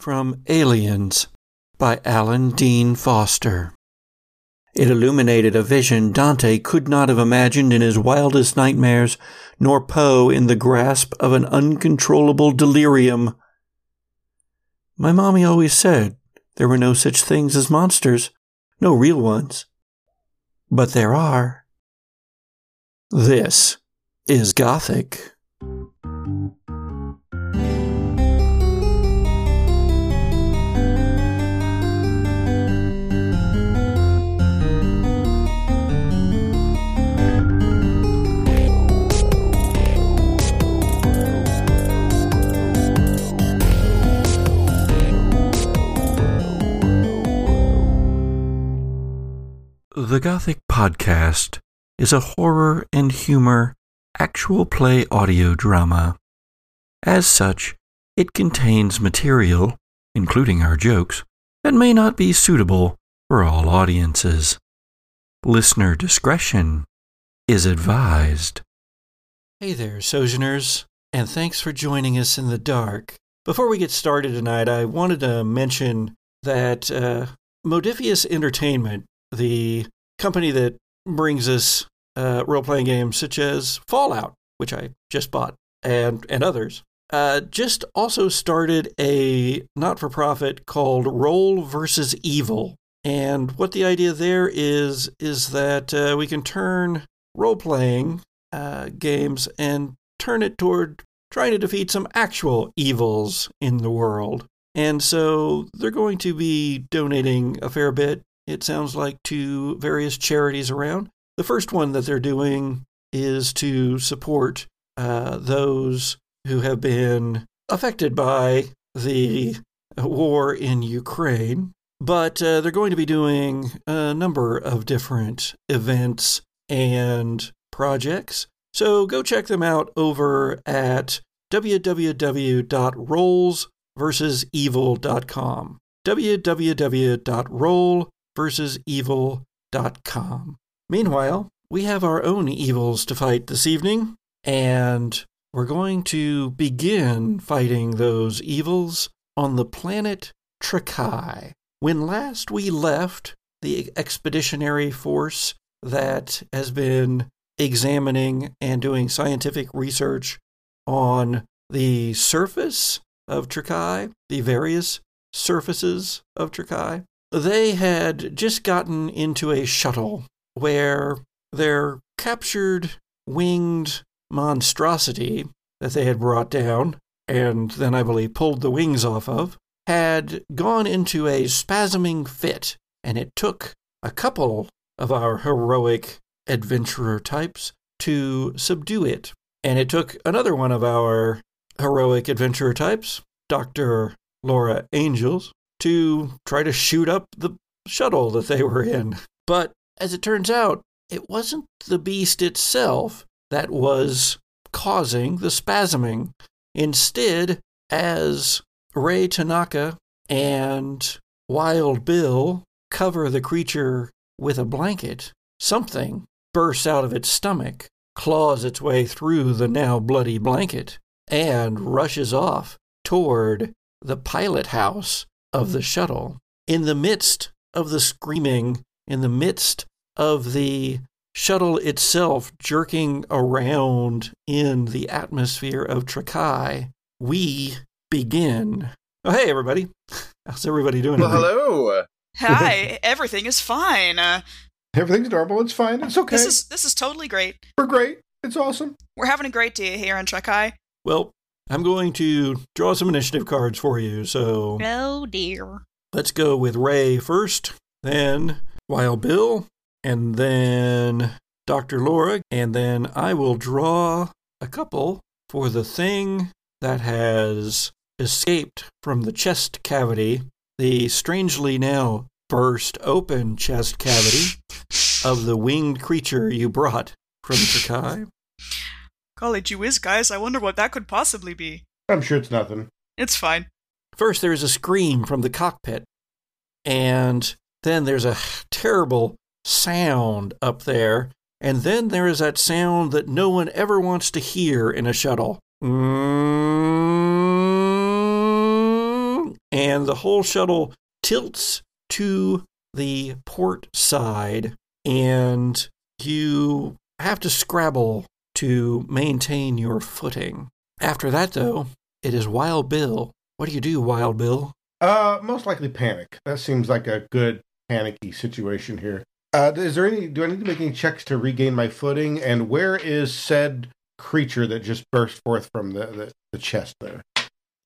from Aliens by Alan Dean Foster. It illuminated a vision Dante could not have imagined in his wildest nightmares, nor Poe in the grasp of an uncontrollable delirium. My mommy always said there were no such things as monsters, no real ones. But there are. This is Gothic. The Gothic Podcast is a horror and humor actual play audio drama. As such, it contains material, including our jokes, that may not be suitable for all audiences. Listener discretion is advised. Hey there, Sojourners, and thanks for joining us in the dark. Before we get started tonight, I wanted to mention that uh, Modiphius Entertainment, the company that brings us uh, role playing games such as Fallout, which I just bought, and, and others. Uh, just also started a not for profit called Roll versus Evil. And what the idea there is, is that uh, we can turn role playing uh, games and turn it toward trying to defeat some actual evils in the world. And so they're going to be donating a fair bit it sounds like, to various charities around. The first one that they're doing is to support uh, those who have been affected by the war in Ukraine. But uh, they're going to be doing a number of different events and projects. So go check them out over at www.rollsversusevil.com. www.roll versusevil.com. Meanwhile, we have our own evils to fight this evening, and we're going to begin fighting those evils on the planet Tricae. When last we left the expeditionary force that has been examining and doing scientific research on the surface of Tricae, the various surfaces of Tricae, they had just gotten into a shuttle where their captured winged monstrosity that they had brought down, and then I believe pulled the wings off of, had gone into a spasming fit, and it took a couple of our heroic adventurer types to subdue it. And it took another one of our heroic adventurer types, Dr. Laura Angels, to try to shoot up the shuttle that they were in. But as it turns out, it wasn't the beast itself that was causing the spasming. Instead, as Ray Tanaka and Wild Bill cover the creature with a blanket, something bursts out of its stomach, claws its way through the now bloody blanket, and rushes off toward the pilot house of the shuttle. In the midst of the screaming, in the midst of the shuttle itself jerking around in the atmosphere of Tricae, we begin. Oh, hey, everybody. How's everybody doing? Well, hello. Hi, everything is fine. Uh, Everything's normal. It's fine. It's okay. this is this is totally great. We're great. It's awesome. We're having a great day here on Tricae. Well, I'm going to draw some initiative cards for you. So Oh dear. let's go with Ray first, then Wild Bill, and then Dr. Laura, and then I will draw a couple for the thing that has escaped from the chest cavity, the strangely now burst open chest cavity of the winged creature you brought from Tricae. Golly gee whiz, guys, I wonder what that could possibly be. I'm sure it's nothing. It's fine. First, there's a scream from the cockpit, and then there's a terrible sound up there, and then there is that sound that no one ever wants to hear in a shuttle. And the whole shuttle tilts to the port side, and you have to scrabble to maintain your footing. After that, though, it is Wild Bill. What do you do, Wild Bill? Uh, most likely panic. That seems like a good panicky situation here. Uh, is there any? Do I need to make any checks to regain my footing? And where is said creature that just burst forth from the, the, the chest there?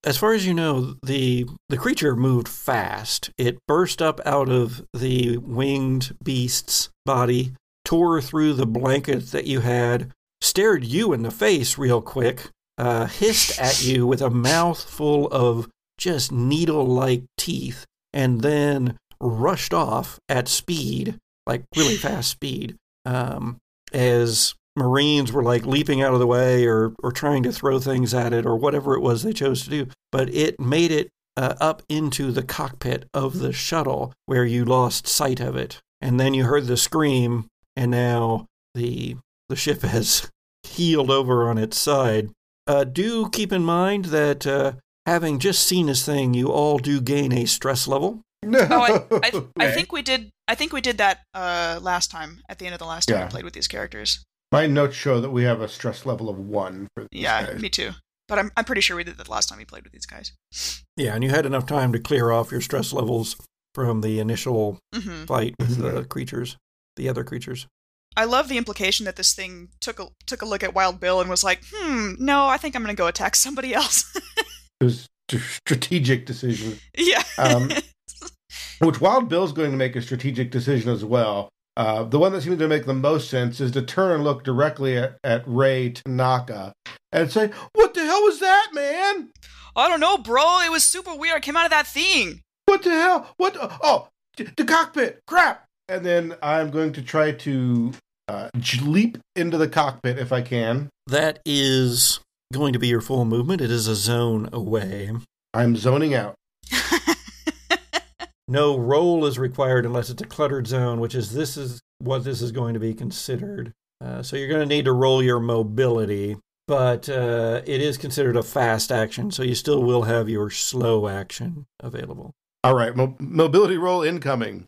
As far as you know, the the creature moved fast. It burst up out of the winged beast's body, tore through the blanket that you had, stared you in the face real quick, uh, hissed at you with a mouth full of just needle like teeth, and then rushed off at speed, like really fast speed, um, as Marines were like leaping out of the way or, or trying to throw things at it or whatever it was they chose to do. But it made it uh, up into the cockpit of the shuttle where you lost sight of it. And then you heard the scream, and now the, the ship has heeled over on its side. Uh, do keep in mind that uh, having just seen this thing, you all do gain a stress level. No. Oh, I, I, I think we did. I think we did that uh, last time at the end of the last time Yeah. we played with these characters. my notes show that we have a stress level of one for these Yeah, guys. me too. But I'm I'm pretty sure we did that last time we played with these guys. Yeah, and you had enough time to clear off your stress levels from the initial hmm fight with the creatures, the other creatures. I love the implication that this thing took a took a look at Wild Bill and was like, "Hmm, no, I think I'm gonna go attack somebody else." It was a strategic decision. yeah. Um, which Wild Bill's going to make a strategic decision as well. Uh, the one that seems to make the most sense is to turn and look directly at, at Ray Tanaka and say, What the hell was that, man? I don't know, bro. It was super weird. I came out of that thing. What the hell? What? Oh, the cockpit. Crap. And then I'm going to try to uh, leap into the cockpit if I can. That is going to be your full movement. It is a zone away. I'm zoning out. No roll is required unless it's a cluttered zone, which is this is what this is going to be considered. Uh, so you're going to need to roll your mobility, but uh, it is considered a fast action, so you still will have your slow action available. All right, mo- mobility roll incoming.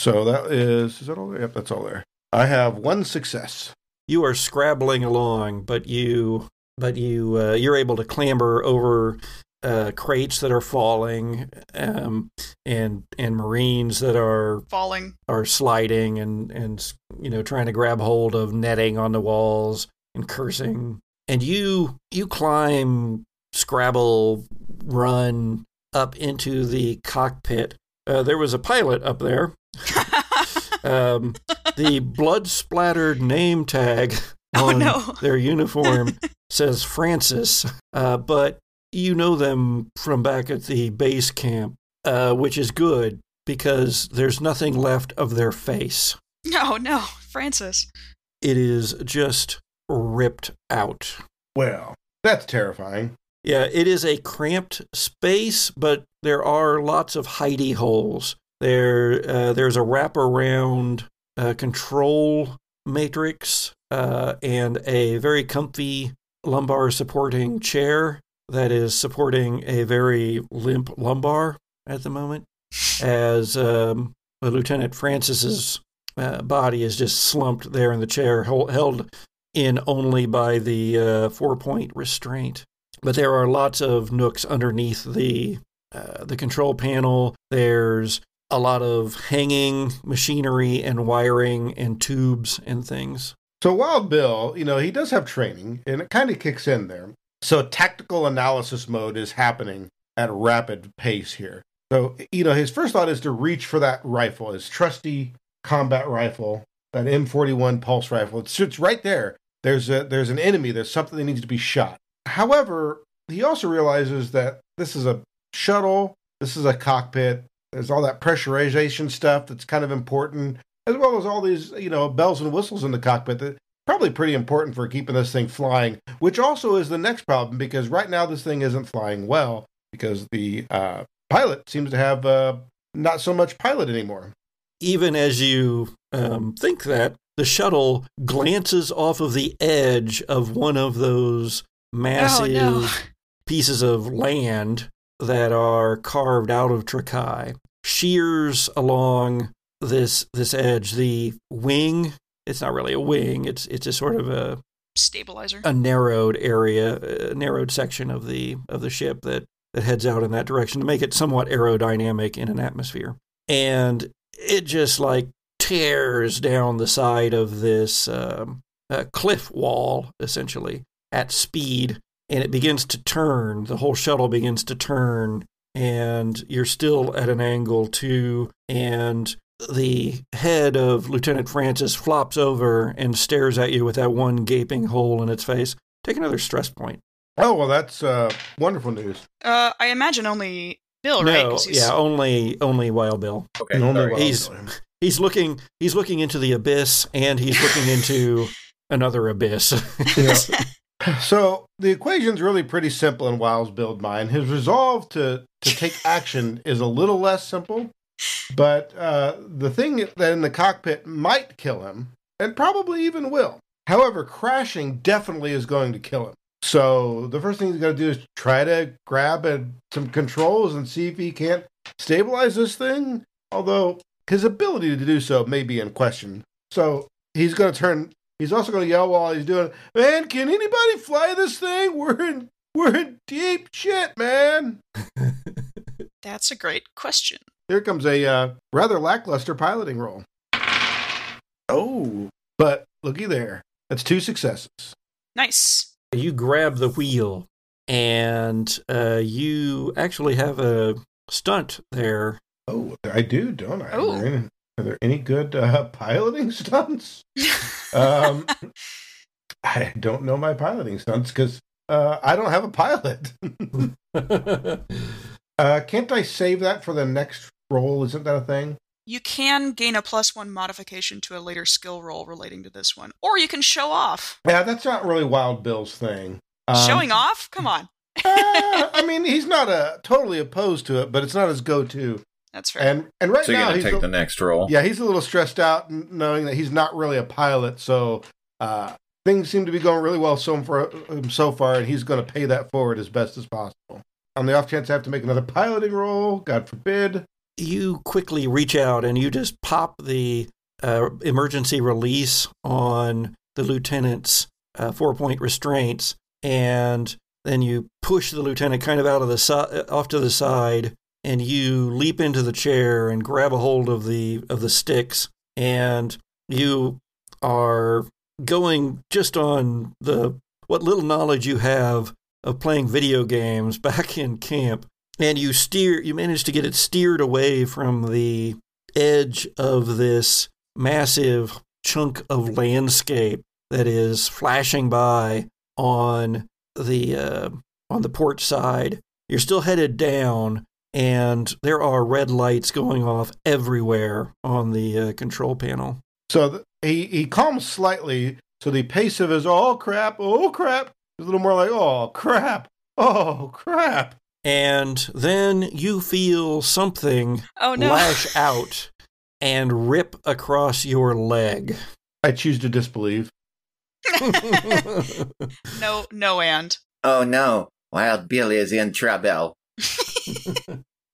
So that is is that all there? Yep, that's all there. I have one success. You are scrabbling along, but you but you uh, you're able to clamber over uh, crates that are falling, um, and and marines that are Falling. are sliding and and you know trying to grab hold of netting on the walls and cursing and you you climb scrabble run up into the cockpit uh, there was a pilot up there um, the blood splattered name tag Oh, on no. their uniform says francis uh, but you know them from back at the base camp uh, which is good because there's nothing left of their face. No, no, Francis. It is just ripped out. Well, that's terrifying. Yeah, it is a cramped space, but there are lots of hidey holes. There, uh, there's a wraparound uh, control matrix uh, and a very comfy lumbar supporting chair that is supporting a very limp lumbar at the moment, as um, Lieutenant Francis's uh, body is just slumped there in the chair, hol- held in only by the uh, four point restraint. But there are lots of nooks underneath the uh, the control panel. There's a lot of hanging machinery and wiring and tubes and things. So Wild Bill, you know, he does have training, and it kind of kicks in there. So tactical analysis mode is happening at a rapid pace here. So you know, his first thought is to reach for that rifle, his trusty combat rifle, that M41 pulse rifle. It's right there. There's a there's an enemy. There's something that needs to be shot. However, he also realizes that this is a shuttle. This is a cockpit. There's all that pressurization stuff that's kind of important, as well as all these you know bells and whistles in the cockpit that probably pretty important for keeping this thing flying. Which also is the next problem because right now this thing isn't flying well because the uh, pilot seems to have uh, not so much pilot anymore. Even as you um, think that, the shuttle glances off of the edge of one of those massive Oh, no. pieces of land that are carved out of Tricae, shears along this this edge. The wing, it's not really a wing, it's it's a sort of a Stabilizer. a narrowed area, a narrowed section of the of the ship that that heads out in that direction to make it somewhat aerodynamic in an atmosphere. And it just like tears down the side of this um, uh, cliff wall, essentially at speed, and it begins to turn. The whole shuttle begins to turn, and you're still at an angle too. And the head of Lieutenant Francis flops over and stares at you with that one gaping hole in its face. Take another stress point. Oh well, that's uh, wonderful news. Uh, I imagine only Bill, right? no, 'Cause he's- yeah, only only Wild Bill. Okay, And only sorry. while He's- I'm doing it. He's looking he's looking into the abyss and he's looking into another abyss. So the equation's really pretty simple in Wild's build mind. His resolve to to take action is a little less simple, but uh, the thing that in the cockpit might kill him, and probably even will. However, crashing definitely is going to kill him. So the first thing he's got to do is try to grab at some controls and see if he can't stabilize this thing. Although his ability to do so may be in question. So he's going to turn He's also going to yell while he's doing it. Man, can anybody fly this thing? We're in we're in deep shit, man. That's a great question. Here comes a uh, rather lackluster piloting roll. Oh, but looky there. That's two successes. Nice. you grab the wheel and uh, you actually have a stunt there. Oh, I do, don't I? Oh. Are, there any, are there any good uh, piloting stunts? Um, I don't know my piloting stunts because uh, I don't have a pilot. uh, can't I save that for the next roll? Isn't that a thing? you can gain a plus one modification to a later skill roll relating to this one, or you can show off. Yeah, that's not really Wild Bill's thing. Um, Showing off? Come on. uh, I mean, he's not uh, totally opposed to it, but it's not his go-to. That's fair. And and right So you're now gonna he's take a- the next roll. yeah he's a little stressed out knowing that he's not really a pilot. So uh, things seem to be going really well so far, um, so far, and he's going to pay that forward as best as possible. On the off chance I have to make another piloting roll, God forbid. you quickly reach out and you just pop the uh, emergency release on the lieutenant's uh, four point restraints, and then you push the lieutenant kind of out of the si- off to the side, and you leap into the chair and grab a hold of the of the sticks, and you are going just on the what little knowledge you have of playing video games back in camp and you steer you manage to get it steered away from the edge of this massive chunk of landscape that is flashing by on the uh, on the port side. You're still headed down and there are red lights going off everywhere on the uh, control panel So th- he he calms slightly. So the pace of his oh crap, oh crap, is a little more like oh crap, oh crap. and then you feel something oh no. lash out and rip across your leg I choose to disbelieve. no, no, and. Oh no, Wild Bill is in trouble.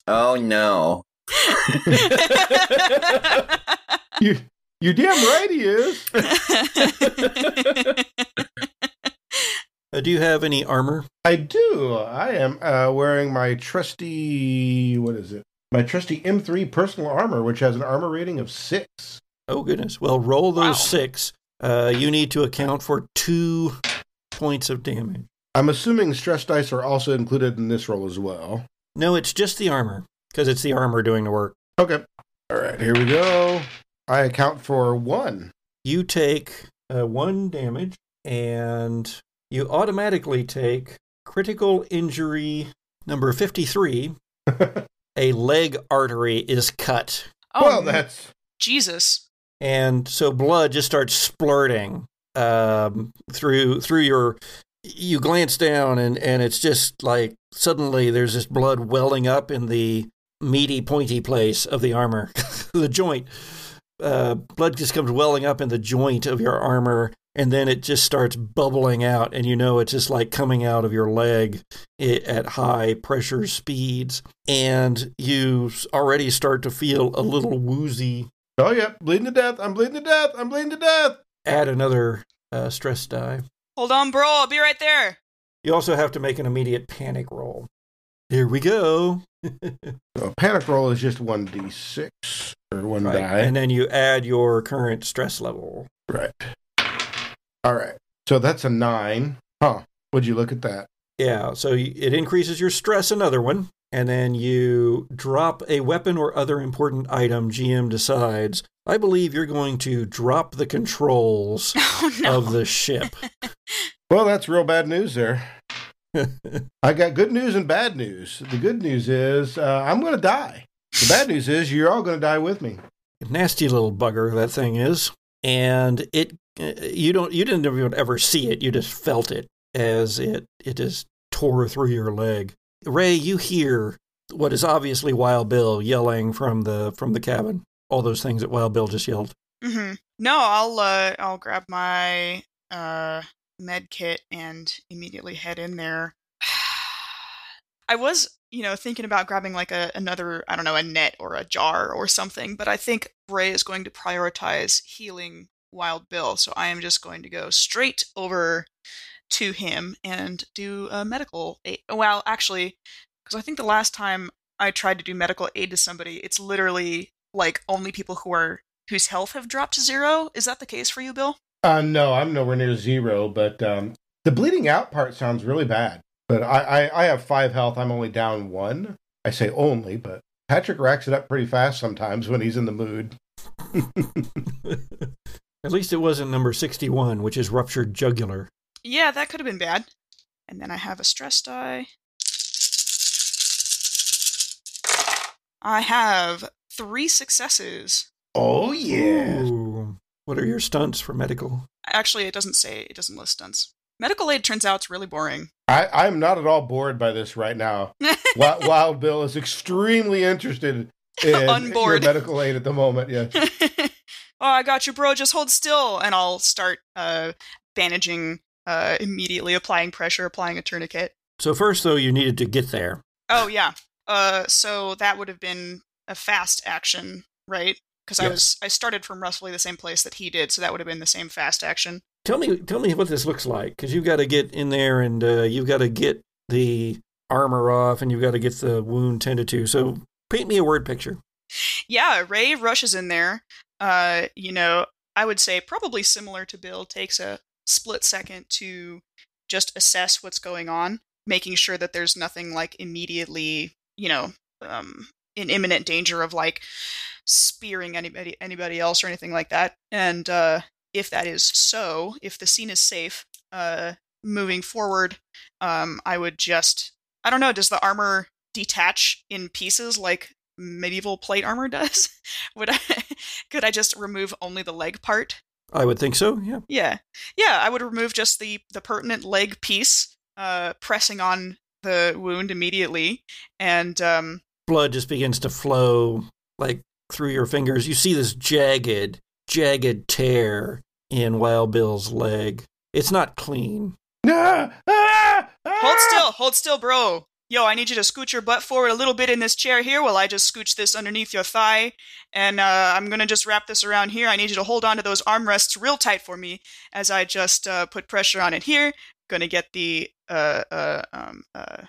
Oh no. You you damn right he is. Uh, do you have any armor? I do. I am uh, wearing my trusty what is it? My trusty M3 personal armor, which has an armor rating of six. Oh goodness. Well, roll those Wow. six. Uh, you need to account for two points of damage. I'm assuming stress dice are also included in this roll as well. No, it's just the armor because it's the armor doing the work. Okay. All right, here we go. I account for one. You take uh, one damage, and you automatically take critical injury number fifty-three. A leg artery is cut. oh, well, that's Jesus. and so blood just starts splurting um, through through your. You glance down, and and it's just like suddenly there's this blood welling up in the meaty, pointy place of the armor, the joint, uh, blood just comes welling up in the joint of your armor, and then it just starts bubbling out, and you know it's just like coming out of your leg at high pressure speeds, and you already start to feel a little woozy. Oh yeah, bleeding to death. I'm bleeding to death. I'm bleeding to death. Add another uh, stress die. Hold on, bro. I'll be right there. You also have to make an immediate panic roll. Here we go. so panic roll is just 1d6 or one right. die. And then you add your current stress level. Right. All right. So that's a nine. Huh. Would you look at that? Yeah. So it increases your stress another one. And then you drop a weapon or other important item GM decides. I believe you're going to drop the controls oh, no. of the ship. well, that's real bad news there. I got good news and bad news. The good news is uh, I'm going to die. The bad news is you're all going to die with me. Nasty little bugger that thing is, and it uh, you don't you didn't even ever see it. You just felt it as it it just tore through your leg. Ray, you hear what is obviously Wild Bill yelling from the from the cabin. All those things that Wild Bill just yelled. Mm-hmm. No, I'll uh, I'll grab my uh, med kit and immediately head in there. I was, you know, thinking about grabbing like a another, I don't know, a net or a jar or something, but I think Ray is going to prioritize healing Wild Bill, so I am just going to go straight over to him and do a medical aid. Well, actually, because I think the last time I tried to do medical aid to somebody, it's literally like only people who are whose health have dropped to zero. Is that the case for you, Bill? Uh, no, I'm nowhere near zero, but um, the bleeding out part sounds really bad. But I, I, I have five health. I'm only down one. I say only, but Patrick racks it up pretty fast sometimes when he's in the mood. At least it wasn't number 61, which is ruptured jugular. Yeah, that could have been bad. And then I have a stress die. I have three successes. Oh, yeah. Ooh. What are your stunts for medical? Actually, it doesn't say, it doesn't list stunts. Medical aid turns out it's really boring. I, I'm not at all bored by this right now. Wild, Wild Bill is extremely interested in your medical aid at the moment, yes. oh, I got you, bro. Just hold still. And I'll start uh, bandaging, uh, immediately applying pressure, applying a tourniquet. So, first, though, you needed to get there. Oh, yeah. Uh, so that would have been a fast action, right? Because yes. I was I started from roughly the same place that he did, so that would have been the same fast action. Tell me, tell me what this looks like, because you've got to get in there and uh, you've got to get the armor off, and you've got to get the wound tended to. So, paint me a word picture. Yeah, Ray rushes in there. Uh, you know, I would say probably similar to Bill. Takes a split second to just assess what's going on, making sure that there's nothing like immediately, you know, um, in imminent danger of like spearing anybody anybody else or anything like that. And uh, if that is so, if the scene is safe, uh, moving forward, um, I would just I don't know. Does the armor detach in pieces like medieval plate armor does? would I could I just remove only the leg part? I would think so. Yeah. Yeah. Yeah. I would remove just the the pertinent leg piece, uh, pressing on the wound immediately, and um, blood just begins to flow like through your fingers. You see this jagged, jagged tear in Wild Bill's leg. It's not clean. Ah, ah, ah. Hold still, hold still, bro. Yo, I need you to scoot your butt forward a little bit in this chair here while I just scooch this underneath your thigh. And uh, I'm going to just wrap this around here. I need you to hold on to those armrests real tight for me as I just uh, put pressure on it here. Going to get the uh, uh, um, uh,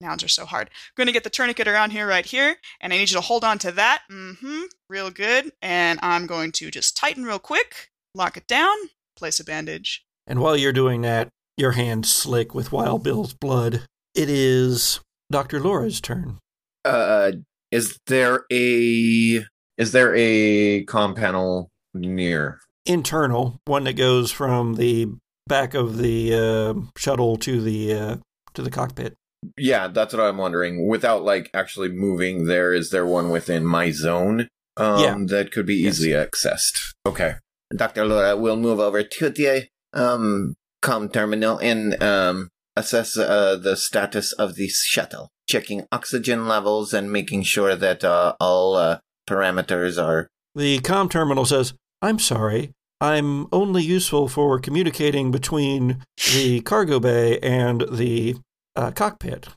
Nouns are so hard. Going to get the tourniquet around here, right here, and I need you to hold on to that. Mm-hmm. Real good. And I'm going to just tighten real quick, lock it down, place a bandage. And while you're doing that, your hand slick with Wild Bill's blood. It is Dr. Laura's turn. Uh, is there a is there a com panel near? Internal, one that goes from the back of the uh, shuttle to the uh, to the cockpit. Yeah, that's what I'm wondering. Without like actually moving there, is there one within my zone um, yeah. that could be easily yes. accessed? Okay. Dr. Laura we'll move over to the um, com terminal and um, assess uh, the status of the shuttle, checking oxygen levels and making sure that uh, all uh, parameters are The com terminal says, I'm sorry. I'm only useful for communicating between the cargo bay and the uh, cockpit.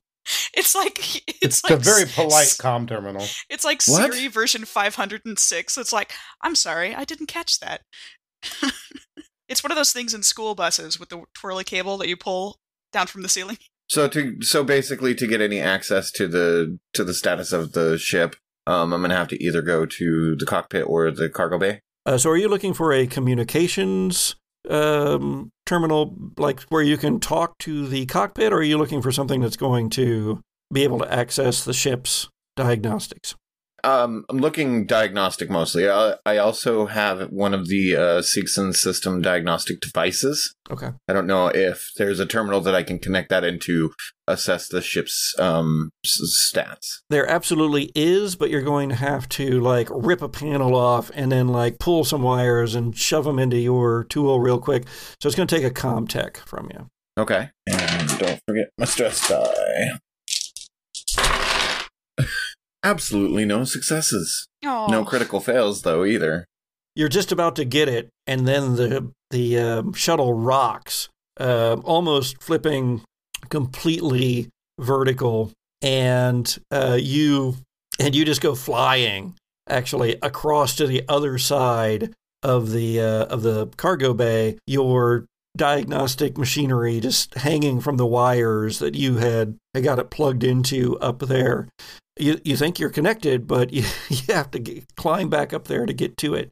It's like it's, It's like a very polite s- com terminal. It's like What? Siri version 506. It's like, I'm sorry, I didn't catch that. it's one of those things in school buses with the twirly cable that you pull down from the ceiling. So to so basically to get any access to the to the status of the ship, um, I'm gonna have to either go to the cockpit or the cargo bay. Uh, so, are you looking for a communications um, terminal, like where you can talk to the cockpit, or are you looking for something that's going to be able to access the ship's diagnostics? Um, I'm looking diagnostic mostly. I, I also have one of the uh, Seegson system diagnostic devices. Okay. I don't know if there's a terminal that I can connect that into assess the ship's um, stats. There absolutely is, but you're going to have to like rip a panel off and then like pull some wires and shove them into your tool real quick. So it's going to take a Comtech from you. Okay. And don't forget my stress die. Absolutely no successes. Oh, No critical fails though either. You're just about to get it, and then the the um shuttle rocks, uh, almost flipping completely vertical, and uh, you and you just go flying actually across to the other side of the uh, of the cargo bay. Your diagnostic machinery just hanging from the wires that you had, had got it plugged into up there. You you think you're connected, but you, you have to get, climb back up there to get to it,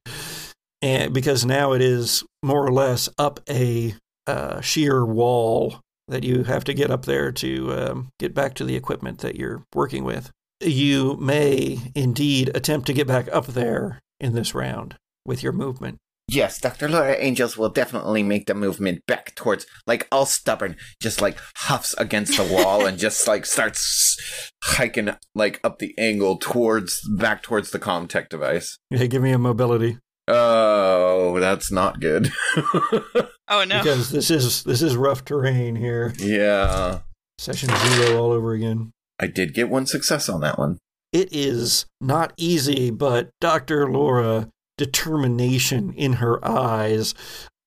and because now it is more or less up a uh, sheer wall that you have to get up there to um, get back to the equipment that you're working with. You may indeed attempt to get back up there in this round with your movement. Yes, Dr. Laura Angels will definitely make the movement back towards, like, all stubborn, just like huffs against the wall and just like starts hiking, like, up the angle towards, back towards the Comtech device. Hey, give me a mobility Oh, that's not good. oh no. because this is this is rough terrain here. yeah. Session zero all over again. I did get one success on that one. It is not easy, but Dr. Laura, determination in her eyes,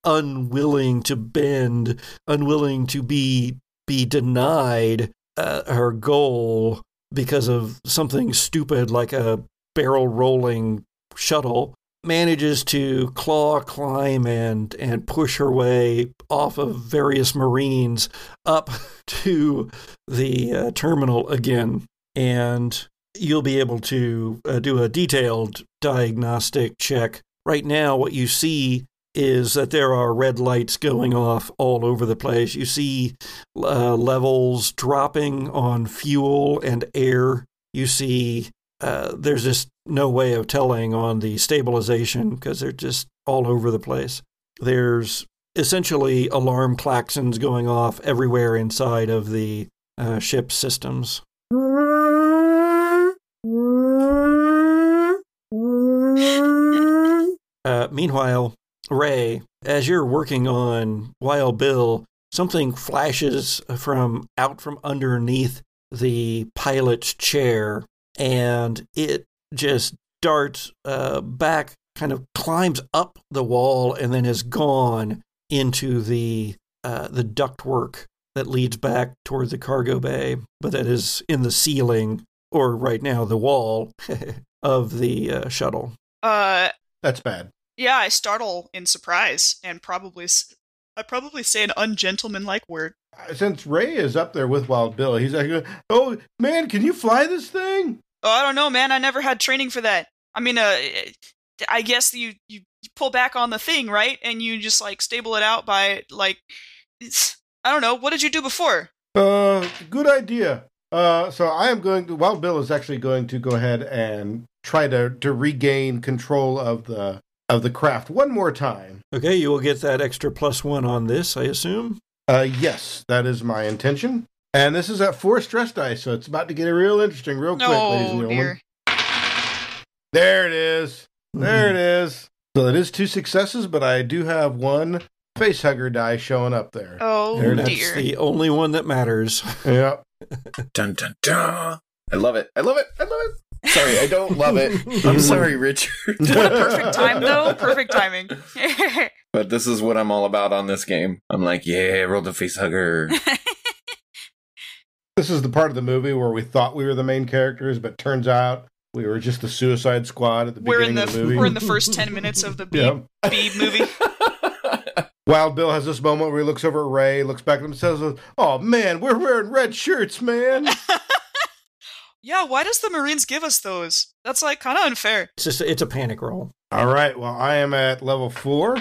unwilling to bend, unwilling to be be denied uh, her goal because of something stupid like a barrel rolling shuttle, manages to claw, climb, and and push her way off of various marines up to the uh, terminal again, and you'll be able to uh, do a detailed diagnostic check. Right now, what you see is that there are red lights going off all over the place. You see uh, levels dropping on fuel and air. You see uh, there's just no way of telling on the stabilization because they're just all over the place. There's essentially alarm klaxons going off everywhere inside of the uh, ship systems. Uh, meanwhile, Ray, as you're working on Wild Bill, something flashes from out from underneath the pilot's chair, and it just darts uh, back, kind of climbs up the wall, and then is gone into the uh, the ductwork that leads back toward the cargo bay, but that is in the ceiling, or right now the wall of the uh, shuttle. Uh, That's bad. Yeah, I startle in surprise and probably I probably say an ungentlemanlike word. Uh, Since Ray is up there with Wild Bill, he's like, "Oh man, can you fly this thing?" Oh, I don't know, man. I never had training for that. I mean, uh, I guess you, you you pull back on the thing, right? And you just like stable it out by like, I don't know. What did you do before? Uh, good idea. Uh, so I am going to. Wild Bill is actually going to go ahead and try to to regain control of the of the craft one more time. Okay, you will get that extra plus one on this, I assume. Uh, yes, that is my intention. And this is at four stress dice, so it's about to get real interesting, real quick, ladies and gentlemen. dear. There it is. There it Mm-hmm. is. So it is two successes, but I do have one face hugger die showing up there. Oh There it That's dear. the only one that matters. Yeah. Dun dun dun. I love it. I love it. I love it. Sorry, I don't love it. I'm sorry, Richard. what a perfect time, though. Perfect timing. but this is what I'm all about on this game. I'm like, yeah, roll the face hugger. this is the part of the movie where we thought we were the main characters, but turns out we were just the Suicide Squad at the we're beginning in the, of the movie. We're in the first ten minutes of the Beeb, yep. Beeb movie. Wild Bill has this moment where he looks over at Ray, looks back at him, and says, "Oh man, we're wearing red shirts, man." Yeah, why does the Marines give us those? That's like kind of unfair. It's just it's a panic roll. All right, well I am at level four.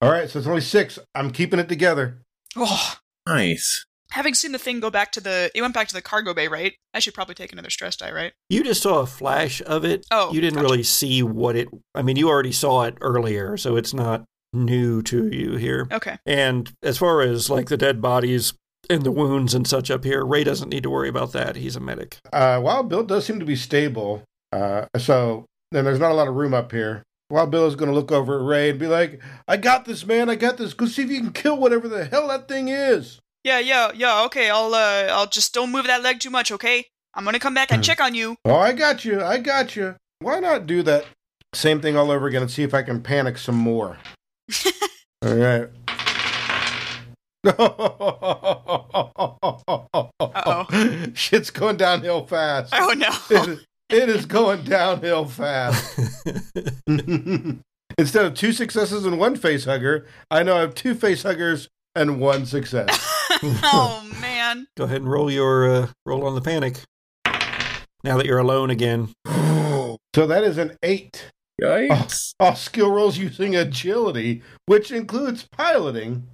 All right, so it's only six. I'm keeping it together. Oh, nice. Having seen the thing go back to the, it went back to the cargo bay, right? I should probably take another stress die, right? You just saw a flash of it. Oh, you didn't gotcha. really see what it. I mean, you already saw it earlier, so it's not new to you here. Okay. And as far as like the dead bodies and the wounds and such up here, Ray doesn't need to worry about that. He's a medic. Uh, Wild Bill does seem to be stable. Uh, so then there's not a lot of room up here. Wild Bill is going to look over at Ray and be like, I got this, man. I got this. Go see if you can kill whatever the hell that thing is. Yeah, yeah, yeah. Okay, I'll uh, I'll just don't move that leg too much. Okay, I'm gonna come back and check on you. Oh, I got you. I got you. Why not do that same thing all over again and see if I can panic some more? all right. Uh-oh. Shit's going downhill fast. Oh no. It is, it is going downhill fast. Instead of two successes and one face hugger, I know I have two face huggers and one success. oh man. Go ahead and roll your uh, roll on the panic. Now that you're alone again. so that is an eight. Yikes. All skill rolls using agility, which includes piloting,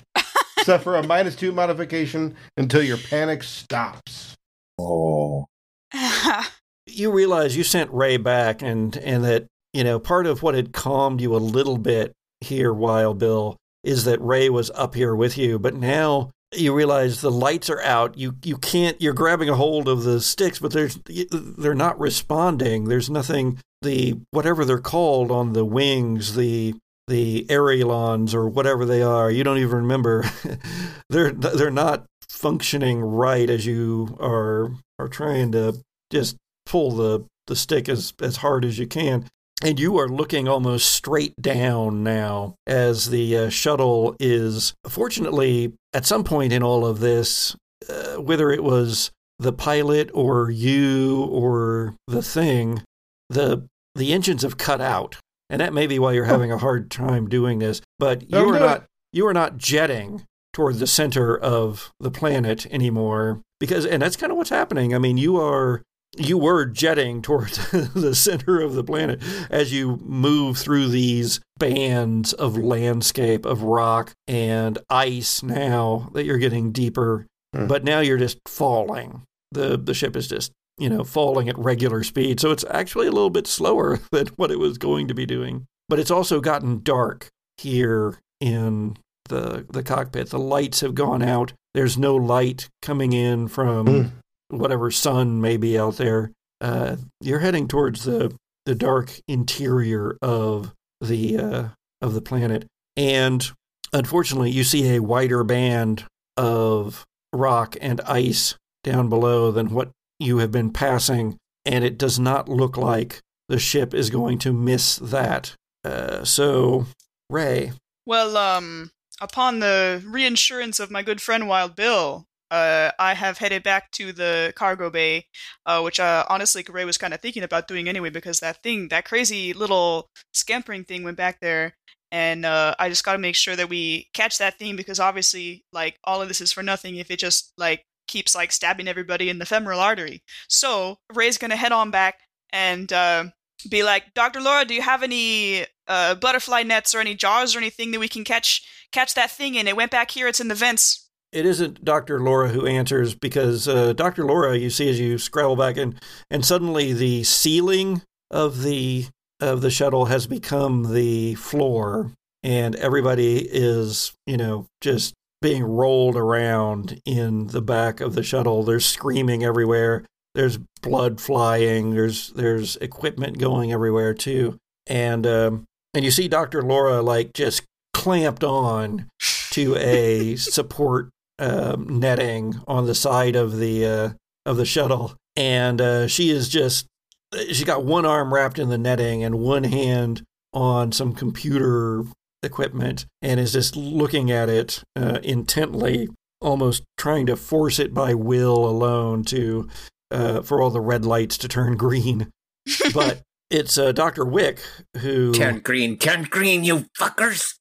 suffer a minus two modification until your panic stops. Oh. you realize you sent Ray back and and that, you know, part of what had calmed you a little bit here, Wild Bill, is that Ray was up here with you, but now you realize the lights are out. You you can't. You're grabbing a hold of the sticks, but there's they're not responding. There's nothing. The whatever they're called on the wings, the the ailerons or whatever they are. You don't even remember. they're they're not functioning right as you are are trying to just pull the the stick as as hard as you can. And you are looking almost straight down now as the uh, shuttle is, fortunately, at some point in all of this, uh, whether it was the pilot or you or the thing, the the engines have cut out, and that may be why you're having a hard time doing this. But you are not you are not jetting toward the center of the planet anymore because, and that's kind of what's happening. I mean, you are you were jetting towards the center of the planet as you move through these bands of landscape of rock and ice now that you're getting deeper mm. but now you're just falling the the ship is just you know falling at regular speed. So it's actually a little bit slower than what it was going to be doing. But it's also gotten dark here in the the cockpit. The lights have gone out. There's no light coming in from mm whatever sun may be out there, uh, you're heading towards the the dark interior of the uh, of the planet, and unfortunately, you see a wider band of rock and ice down below than what you have been passing, and it does not look like the ship is going to miss that. Uh, so, Ray. Well, um, upon the reinsurance of my good friend Wild Bill, uh, I have headed back to the cargo bay, uh, which uh, honestly Ray was kind of thinking about doing anyway because that thing, that crazy little scampering thing, went back there, and uh, I just got to make sure that we catch that thing because obviously, like, all of this is for nothing if it just like keeps like stabbing everybody in the femoral artery. So Ray's gonna head on back and uh, be like, Doctor Laura, do you have any uh, butterfly nets or any jars or anything that we can catch catch that thing in? It went back here. It's in the vents it isn't Dr. Laura who answers because uh, Dr. Laura, you see as you scramble back in, and suddenly the ceiling of the of the shuttle has become the floor, and everybody is, you know, just being rolled around in the back of the shuttle. There's screaming everywhere. There's blood flying. There's there's equipment going everywhere too, and um, and you see Dr. Laura like just clamped on to a support um, netting on the side of the uh, of the shuttle, and uh, she is just she's got one arm wrapped in the netting and one hand on some computer equipment and is just looking at it uh, intently, almost trying to force it by will alone to uh, for all the red lights to turn green. But it's uh, Doctor Wick who turn green, turn green, you fuckers.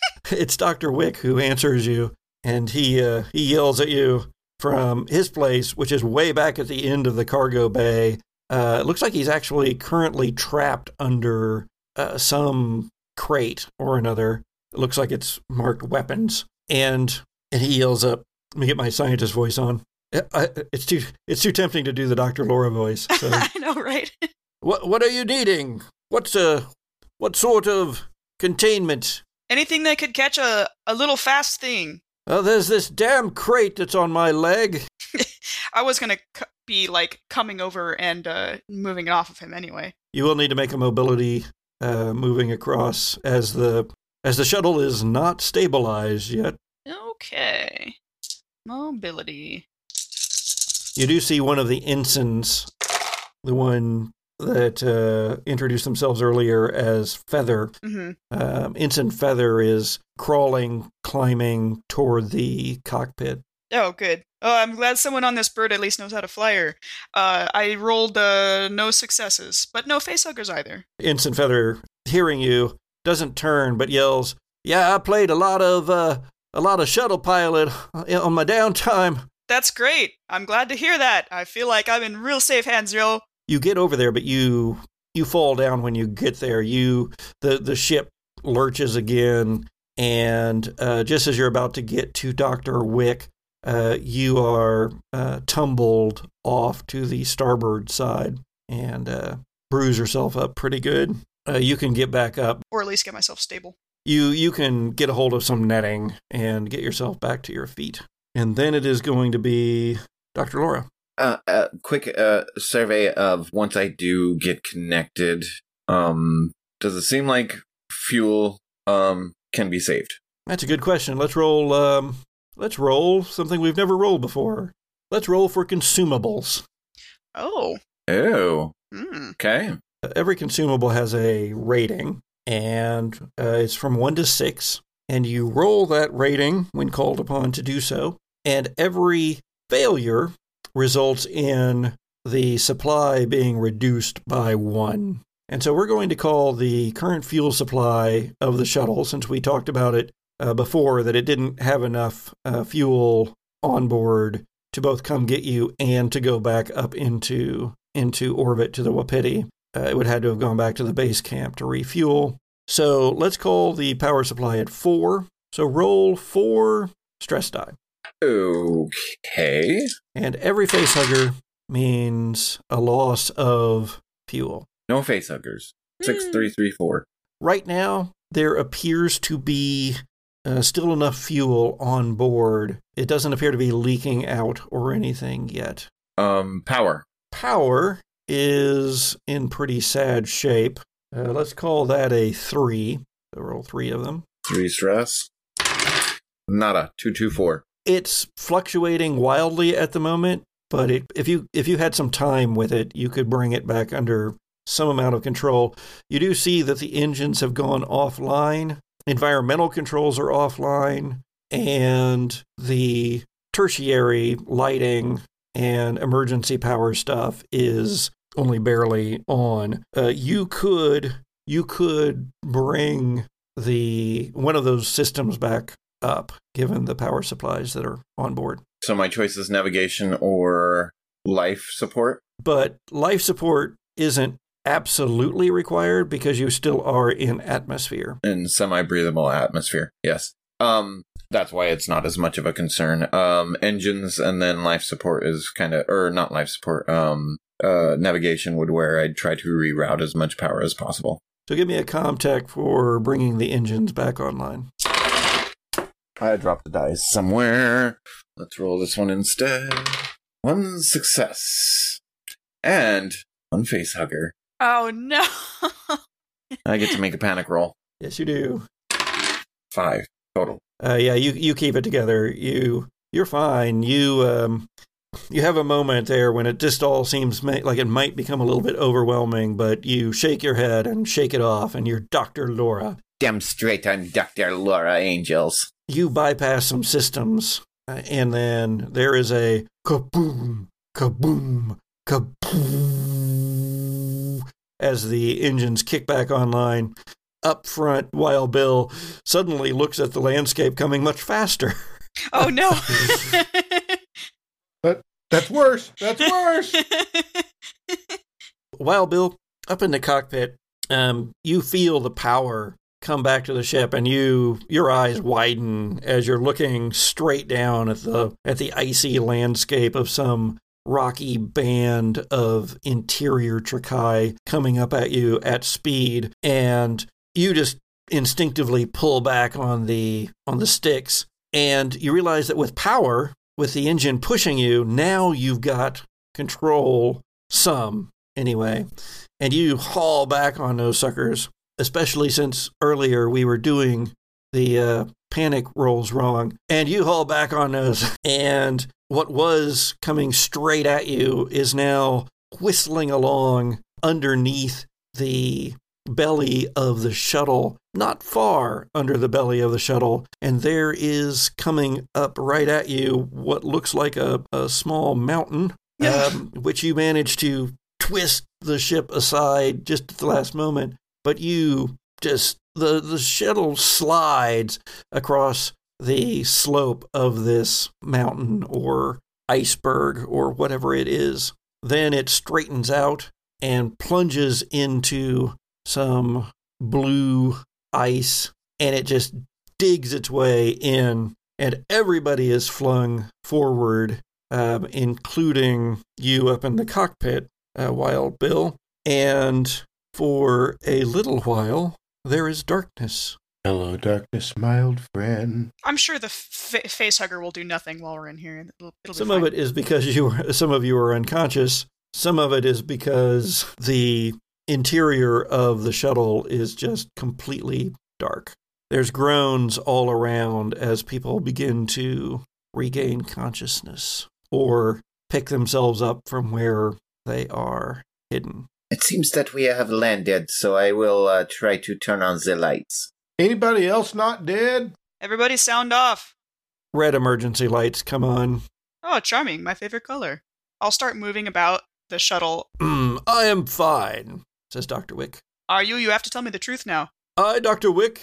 it's Doctor Wick who answers you, and he uh, he yells at you from his place, which is way back at the end of the cargo bay. Uh, it looks like he's actually currently trapped under uh, some crate or another. It looks like it's marked weapons, and and he yells up. Let me get my scientist voice on. I, it's too it's too tempting to do the Dr. Laura voice. So. I know, right? what what are you needing? What's uh what sort of containment? Anything that could catch a, a little fast thing. Oh, there's this damn crate that's on my leg. I was gonna c- be like coming over and uh, moving it off of him anyway. You will need to make a mobility uh, moving across as the as the shuttle is not stabilized yet. Okay, mobility. You do see one of the ensigns, the one that uh, introduced themselves earlier as Feather. Mm-hmm. Um, Ensign Feather is crawling, climbing toward the cockpit. Oh, good. Oh, I'm glad someone on this bird at least knows how to fly her. Uh, I rolled uh, no successes, but no facehuggers either. Ensign Feather, hearing you, doesn't turn but yells, "Yeah, I played a lot of uh, a lot of shuttle pilot on my downtime." That's great. I'm glad to hear that. I feel like I'm in real safe hands, yo. You get over there, but you you fall down when you get there. You the the ship lurches again, and uh, just as you're about to get to Doctor Wick, uh, you are uh, tumbled off to the starboard side and uh, bruise yourself up pretty good. Uh, you can get back up, or at least get myself stable. You you can get a hold of some netting and get yourself back to your feet, and then it is going to be Doctor Laura. Uh, a quick uh, survey of once I do get connected. Um, does it seem like fuel um can be saved? That's a good question. Let's roll. Um, let's roll something we've never rolled before. Let's roll for consumables. Oh. Oh. Mm. Okay. Every consumable has a rating, and uh, it's from one to six. And you roll that rating when called upon to do so. And every failure results in the supply being reduced by one. And so we're going to call the current fuel supply of the shuttle, since we talked about it uh, before, that it didn't have enough uh, fuel on board to both come get you and to go back up into into orbit to the Wapiti. Uh, it would have had to have gone back to the base camp to refuel. So let's call the power supply at four. So roll four stress die. Okay. And every face hugger means a loss of fuel. No face huggers. Six, three, three, four. Right now, there appears to be uh, still enough fuel on board. It doesn't appear to be leaking out or anything yet. Um, power. Power is in pretty sad shape. Uh, let's call that a three. So roll three of them. Three stress. Nada. Two, two, four. It's fluctuating wildly at the moment, but it, if you if you had some time with it, you could bring it back under some amount of control. You do see that the engines have gone offline. Environmental controls are offline, and the tertiary lighting and emergency power stuff is only barely on. Uh, you could you could bring the one of those systems back up given the power supplies that are on board. So my choice is navigation or life support. But life support isn't absolutely required because you still are in atmosphere. In semi-breathable atmosphere. Yes. Um that's why it's not as much of a concern. Um engines and then life support is kind of or not life support. Um uh navigation would where I'd try to reroute as much power as possible. So give me a comtech for bringing the engines back online. I dropped the dice somewhere. Let's roll this one instead. One success. And one face hugger. Oh no. I get to make a panic roll. Yes, you do. Five total. Uh, yeah, you you keep it together. You you're fine. You um you have a moment there when it just all seems like it might become a little bit overwhelming, but you shake your head and shake it off, and you're Dr. Laura. Demonstrate I'm Dr. Laura Angels. You bypass some systems, uh, and then there is a kaboom, kaboom, kaboom as the engines kick back online. Up front, Wild Bill suddenly looks at the landscape coming much faster. Oh no! but that's worse. That's worse. Wild Bill, up in the cockpit, um, you feel the power come back to the ship and you your eyes widen as you're looking straight down at the at the icy landscape of some rocky band of interior Tricae coming up at you at speed and you just instinctively pull back on the on the sticks and you realize that with power with the engine pushing you now you've got control some anyway. And you haul back on those suckers especially since earlier we were doing the uh, panic rolls wrong. And you haul back on those, and what was coming straight at you is now whistling along underneath the belly of the shuttle, not far under the belly of the shuttle, and there is coming up right at you what looks like a, a small mountain, um, which you manage to twist the ship aside just at the last moment but you just the the shuttle slides across the slope of this mountain or iceberg or whatever it is. Then it straightens out and plunges into some blue ice and it just digs its way in and everybody is flung forward, um, including you up in the cockpit, uh, Wild Bill. And for a little while, there is darkness. Hello, darkness, my old friend. I'm sure the f- face hugger will do nothing while we're in here. It'll, it'll some of it is because you, were, some of you are unconscious. Some of it is because the interior of the shuttle is just completely dark. There's groans all around as people begin to regain consciousness or pick themselves up from where they are hidden. It seems that we have landed, so I will uh, try to turn on the lights. Anybody else not dead? Everybody sound off. Red emergency lights come on. Oh, charming. My favorite color. I'll start moving about the shuttle. Mm, I am fine, says Dr. Wick. Are you? You have to tell me the truth now. I, Dr. Wick.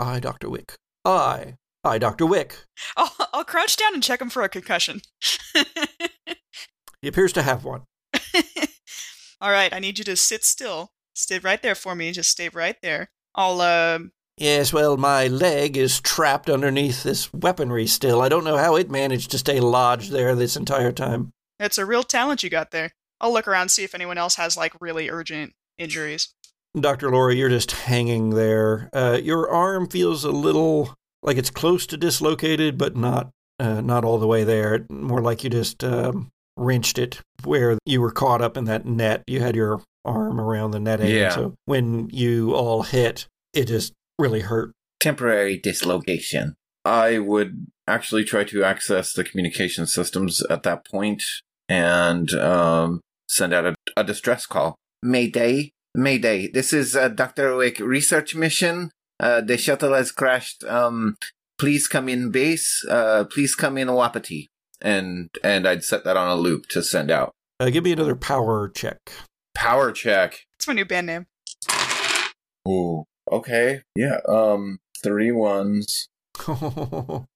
I, Dr. Wick. I, I, Dr. Wick. I'll, I'll crouch down and check him for a concussion. he appears to have one. All right, I need you to sit still. Stay right there for me. Just stay right there. I'll, uh. Yes, well, my leg is trapped underneath this weaponry still. I don't know how it managed to stay lodged there this entire time. It's a real talent you got there. I'll look around see if anyone else has, like, really urgent injuries. Dr. Laura, you're just hanging there. Uh, your arm feels a little like it's close to dislocated, but not uh, not all the way there. More like you just um, wrenched it where you were caught up in that net. You had your arm around the netting. Yeah. So when you all hit, it just really hurt. Temporary dislocation. I would actually try to access the communication systems at that point and um, send out a, a, distress call. Mayday, Mayday. This is a Dr. Wick research mission. Uh, the shuttle has crashed. Um, please come in base. Uh, please come in Wapiti and and I'd set that on a loop to send out. Uh, give me another power check. Power check. It's my new band name. Ooh. Okay. Yeah. Um. Three ones.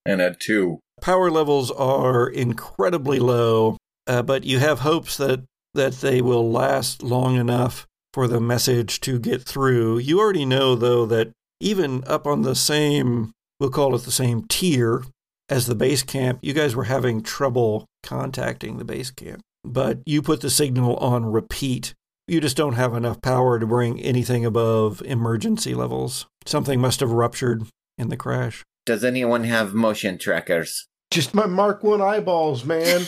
and add two. Power levels are incredibly low, uh, but you have hopes that that they will last long enough for the message to get through. You already know, though, that even up on the same, we'll call it the same tier as the base camp, you guys were having trouble contacting the base camp. But you put the signal on repeat. You just don't have enough power to bring anything above emergency levels. Something must have ruptured in the crash. Does anyone have motion trackers? Just my Mark 1 eyeballs, man.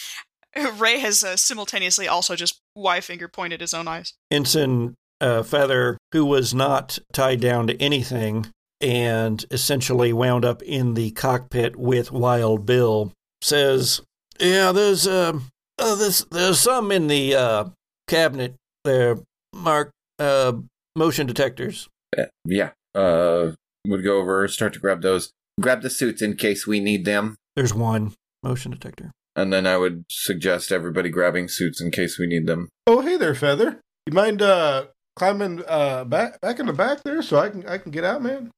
Ray has uh, simultaneously also just Y finger pointed his own eyes. Ensign uh, Feather, who was not tied down to anything, and essentially wound up in the cockpit with Wild Bill, says, Yeah, there's uh, uh there's there's some in the uh cabinet there, Mark. Uh, motion detectors. Uh, yeah. Uh, would go over, start to grab those, grab the suits in case we need them, There's one motion detector. and then I would suggest everybody grabbing suits in case we need them. Oh, hey there, Feather. You mind uh climbing uh back back in the back there so I can I can get out, man?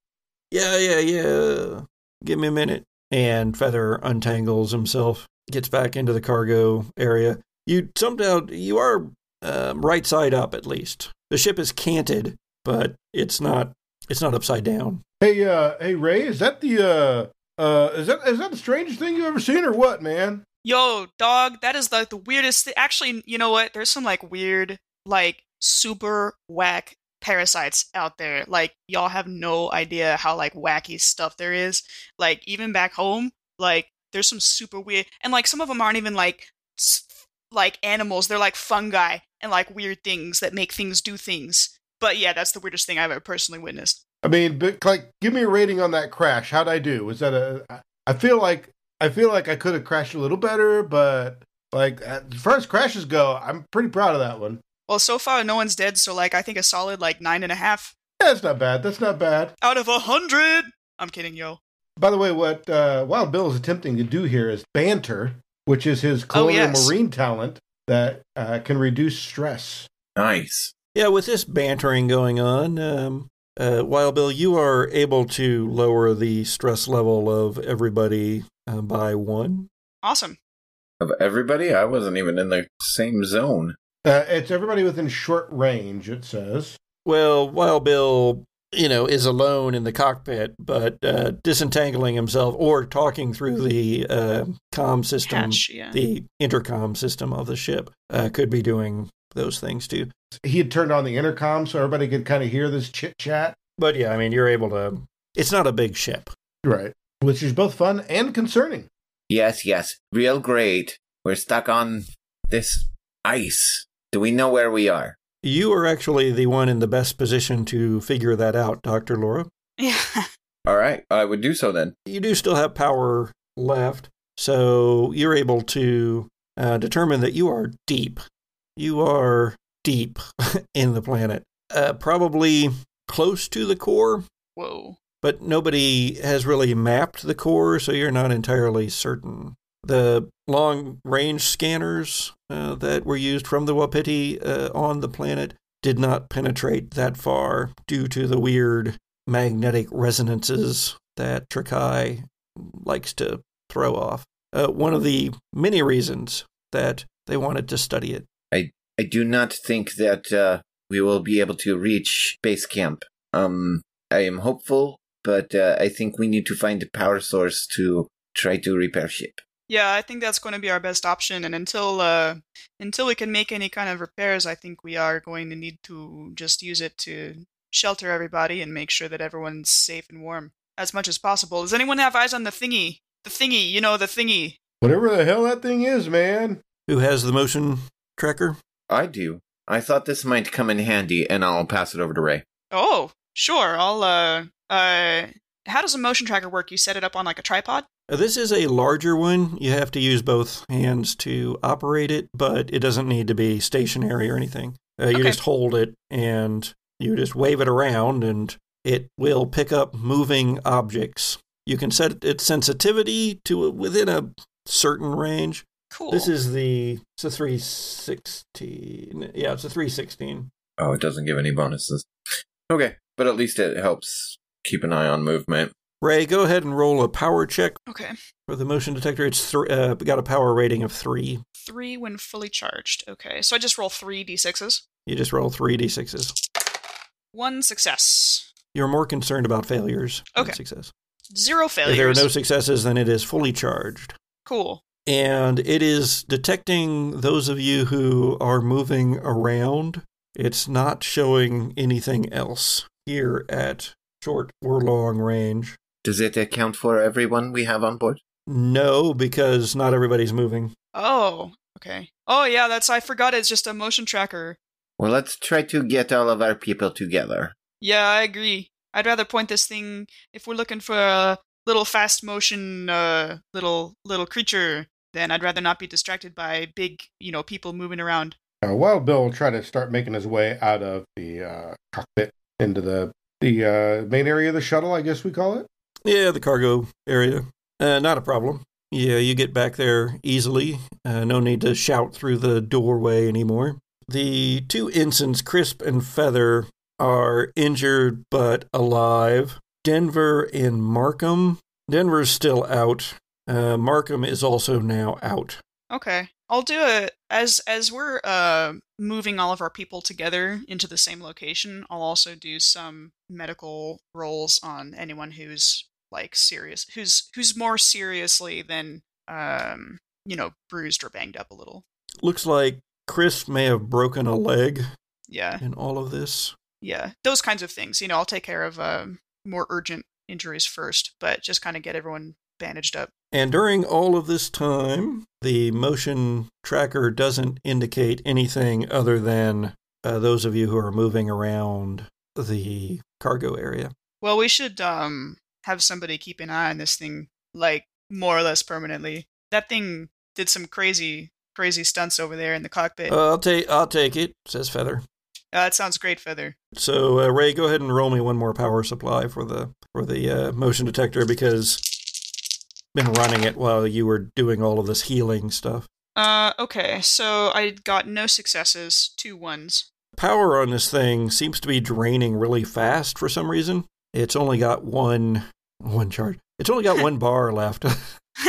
Yeah, yeah, yeah. Give me a minute. And Feather untangles himself, gets back into the cargo area. You somehow you are um, right side up at least. The ship is canted, but it's not it's not upside down. Hey, uh, hey, Ray, is that the uh, uh, is that is that the strangest thing you've ever seen or what, man? Yo, dog, that is like the weirdest thing. Actually, you know what? There's some like weird, like super whack parasites out there. Like y'all have no idea how like wacky stuff there is. Like even back home, like there's some super weird, and like some of them aren't even like like animals. They're like fungi and like weird things that make things do things. But yeah, that's the weirdest thing I've ever personally witnessed. I mean, but like, give me a rating on that crash. How'd I do? Was that a I feel like I feel like I could have crashed a little better, but like as far as crashes go, I'm pretty proud of that one. Well, so far no one's dead, so like I think a solid like nine and a half Yeah, that's not bad. That's not bad. out of a hundred. I'm kidding, yo. By the way, what uh, Wild Bill is attempting to do here is banter, which is his colonial yes. marine talent that uh, can reduce stress. Nice. Yeah, with this bantering going on, um, uh, Wild Bill, you are able to lower the stress level of everybody uh, by one. Awesome. Of everybody, I wasn't even in the same zone. Uh, it's everybody within short range. It says. Well, Wild Bill, you know, is alone in the cockpit, but uh, disentangling himself or talking through the uh, comm system, Hatch, yeah. the intercom system of the ship, uh, could be doing those things too. He had turned on the intercom so everybody could kind of hear this chit chat. But yeah, I mean, you're able to. It's not a big ship. Right. Which is both fun and concerning. Yes, yes. Real great. We're stuck on this ice. Do we know where we are? You are actually the one in the best position to figure that out, Dr. Laura. Yeah. All right, I would do so then. You do still have power left, so you're able to uh, determine that you are deep. You are deep in the planet, uh, probably close to the core, Whoa. but nobody has really mapped the core, so you're not entirely certain. The long range scanners uh, that were used from the Wapiti uh, on the planet did not penetrate that far due to the weird magnetic resonances that Tricae likes to throw off. Uh, one of the many reasons that they wanted to study it. I I do not think that uh, we will be able to reach base camp. Um, I am hopeful, but uh, I think we need to find a power source to try to repair ship. Yeah, I think that's going to be our best option. And until uh, until we can make any kind of repairs, I think we are going to need to just use it to shelter everybody and make sure that everyone's safe and warm as much as possible. Does anyone have eyes on the thingy? The thingy, you know, the thingy. Whatever the hell that thing is, man. Who has the motion tracker? I do. I thought this might come in handy, and I'll pass it over to Ray. Oh, sure. I'll uh uh. How does a motion tracker work? You set it up on like a tripod? Uh, This is a larger one. You have to use both hands to operate it, but it doesn't need to be stationary or anything. Uh, you Okay. just hold it and you just wave it around, and it will pick up moving objects. You can set its sensitivity to within a certain range. Cool. This is the it's a 316. Yeah, it's a 316. Oh, it doesn't give any bonuses. Okay, but at least it helps keep an eye on movement. Ray, go ahead and roll a power check okay. for the motion detector. It's th- uh, got a power rating of three. Three when fully charged. Okay, so I just roll three d6s. You just roll three d6s. One success. You're more concerned about failures than Okay. success. Zero failures. If there are no successes, then it is fully charged. cool. And it is detecting those of you who are moving around. It's not showing anything else here at short or long range. Does it account for everyone we have on board? No, because not everybody's moving. Oh, okay. Oh yeah, that's I forgot. It's just a motion tracker. Well, let's try to get all of our people together. Yeah, I agree. I'd rather point this thing if we're looking for a little fast motion, uh, little little creature. then I'd rather not be distracted by big, you know, people moving around. Uh, Wild Bill will try to start making his way out of the uh, cockpit into the the uh, main area of the shuttle, I guess we call it. Yeah, the cargo area. Uh, not a problem. Yeah, you get back there easily. Uh, no need to shout through the doorway anymore. The two ensigns, Crisp and Feather, are injured but alive. Denver and Markham. Denver's still out. Uh, Markham is also now out. Okay. I'll do it as as we're uh moving all of our people together into the same location. I'll also do some medical rolls on anyone who's like serious, who's who's more seriously than um you know bruised or banged up a little. Looks like Chris may have broken a leg. Yeah. In all of this. Yeah, those kinds of things. You know, I'll take care of uh, more urgent injuries first, but just kind of get everyone bandaged up. And during all of this time, the motion tracker doesn't indicate anything other than uh, those of you who are moving around the cargo area. Well, we should um, have somebody keep an eye on this thing, like more or less permanently. That thing did some crazy, crazy stunts over there in the cockpit. Uh, I'll take, I'll take it," says Feather. Uh, that sounds great, Feather. So uh, Ray, go ahead and roll me one more power supply for the for the uh, motion detector because been running it while you were doing all of this healing stuff. Uh, okay. So I got no successes, two ones. Power on this thing seems to be draining really fast for some reason. It's only got one one charge. It's only got one bar left.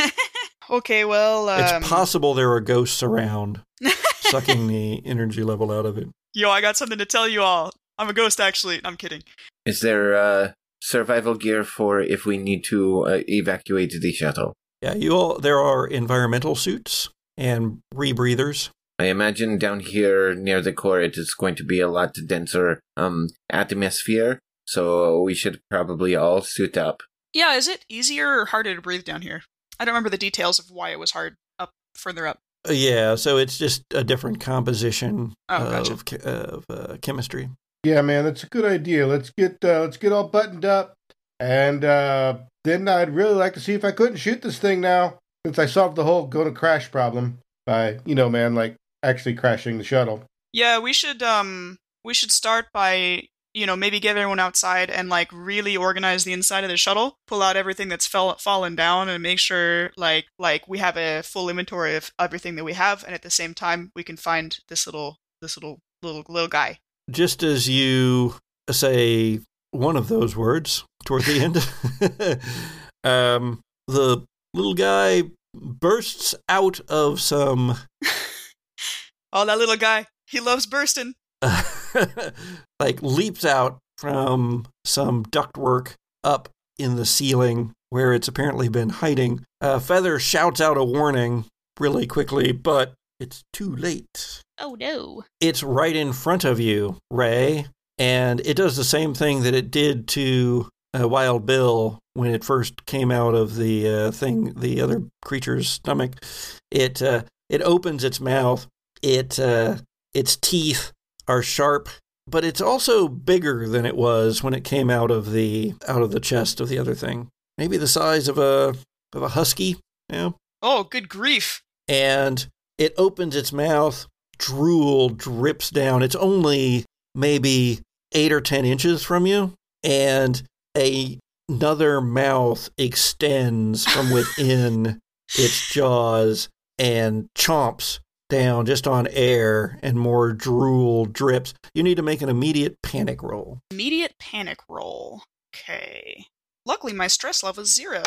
okay, well, um... it's possible there are ghosts around sucking the energy level out of it. Yo, I got something to tell you all. I'm a ghost, actually. I'm kidding. Is there uh, survival gear for if we need to uh, evacuate the shuttle? Yeah, you all. There are environmental suits and rebreathers. I imagine down here near the core, it is going to be a lot denser um, atmosphere, so we should probably all suit up. Yeah, is it easier or harder to breathe down here? I don't remember the details of why it was hard up further up. Uh, yeah, so it's just a different composition oh, of, of uh, chemistry. Yeah, man, that's a good idea. Let's get uh, let's get all buttoned up, and uh, then I'd really like to see if I couldn't shoot this thing now, since I solved the whole go to crash problem by you know, man, like actually crashing the shuttle. Yeah, we should um we should start by you know, maybe get everyone outside and like really organize the inside of the shuttle, pull out everything that's fell fallen down and make sure like like we have a full inventory of everything that we have and at the same time we can find this little this little little little guy. Just as you say one of those words toward the end, um, the little guy bursts out of some. oh, that little guy. He loves bursting. like leaps out from some ductwork up in the ceiling where it's apparently been hiding. Uh, Feather shouts out a warning really quickly, but it's too late. Oh no. It's right in front of you, Ray, and it does the same thing that it did to uh, Wild Bill when it first came out of the uh, thing, the other creature's stomach. It uh, it opens its mouth. It uh, its teeth are sharp, but it's also bigger than it was when it came out of the out of the chest of the other thing. Maybe the size of a of a husky. Yeah. Oh, good grief! And it opens its mouth. Drool drips down. It's only maybe eight or ten inches from you, and a, another mouth extends from within its jaws and chomps down just on air and more drool drips. You need to make an immediate panic roll. Immediate panic roll. Okay. Luckily, my stress level is zero.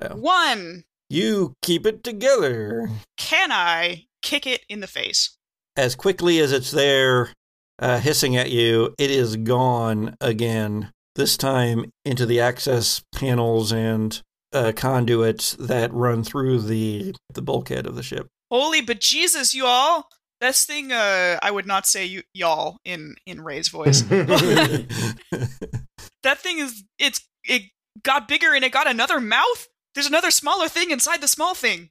Oh. One. You keep it together. Can I kick it in the face? As quickly as it's there, uh, hissing at you, it is gone again. This time into the access panels and uh, conduits that run through the the bulkhead of the ship. Holy but Jesus, you all! This thing, uh, I would not say you, y'all in in Ray's voice. that thing is, it's it got bigger and it got another mouth. There's another smaller thing inside the small thing.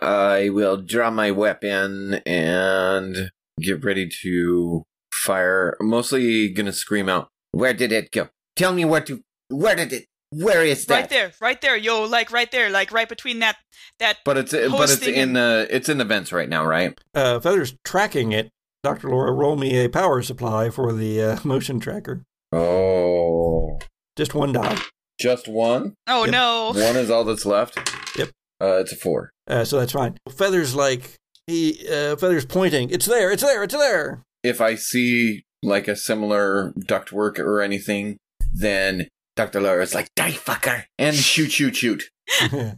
I will draw my weapon and get ready to fire. Mostly gonna scream out, "Where did it go? Tell me where to. Where did it? Where is that? Right there, right there, yo, like right there, like right between that that. But it's but it's thing in and- the it's in the vents right now, right? Uh, Feather's tracking it. Dr. Laura, roll me a power supply for the uh, motion tracker. Oh, Just one die. just one. Oh Yep. no! One is all that's left. Yep. Uh, it's a four. Uh, so that's fine. Feather's like, he, uh, Feather's pointing. It's there, it's there, it's there. If I see like a similar ductwork or anything, then Doctor Laura is like, "Die, fucker!" and shoot, shoot, shoot.